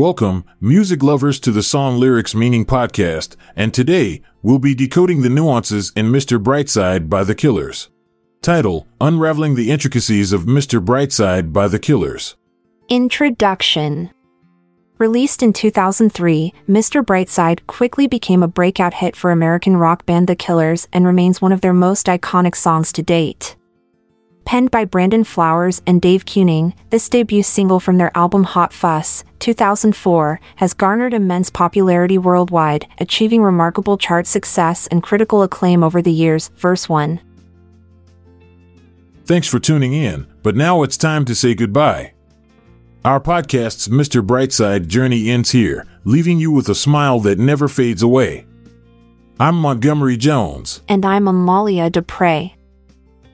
Welcome, music lovers, to the Song Lyrics Meaning podcast, and today we'll be decoding the nuances in Mr. Brightside by The Killers. Title Unraveling the Intricacies of Mr. Brightside by The Killers. Introduction Released in 2003, Mr. Brightside quickly became a breakout hit for American rock band The Killers and remains one of their most iconic songs to date. Penned by Brandon Flowers and Dave Keuning, this debut single from their album Hot Fuss, 2004, has garnered immense popularity worldwide, achieving remarkable chart success and critical acclaim over the years. Verse 1. Thanks for tuning in, but now it's time to say goodbye. Our podcast's Mr. Brightside journey ends here, leaving you with a smile that never fades away. I'm Montgomery Jones. And I'm Amalia Dupre.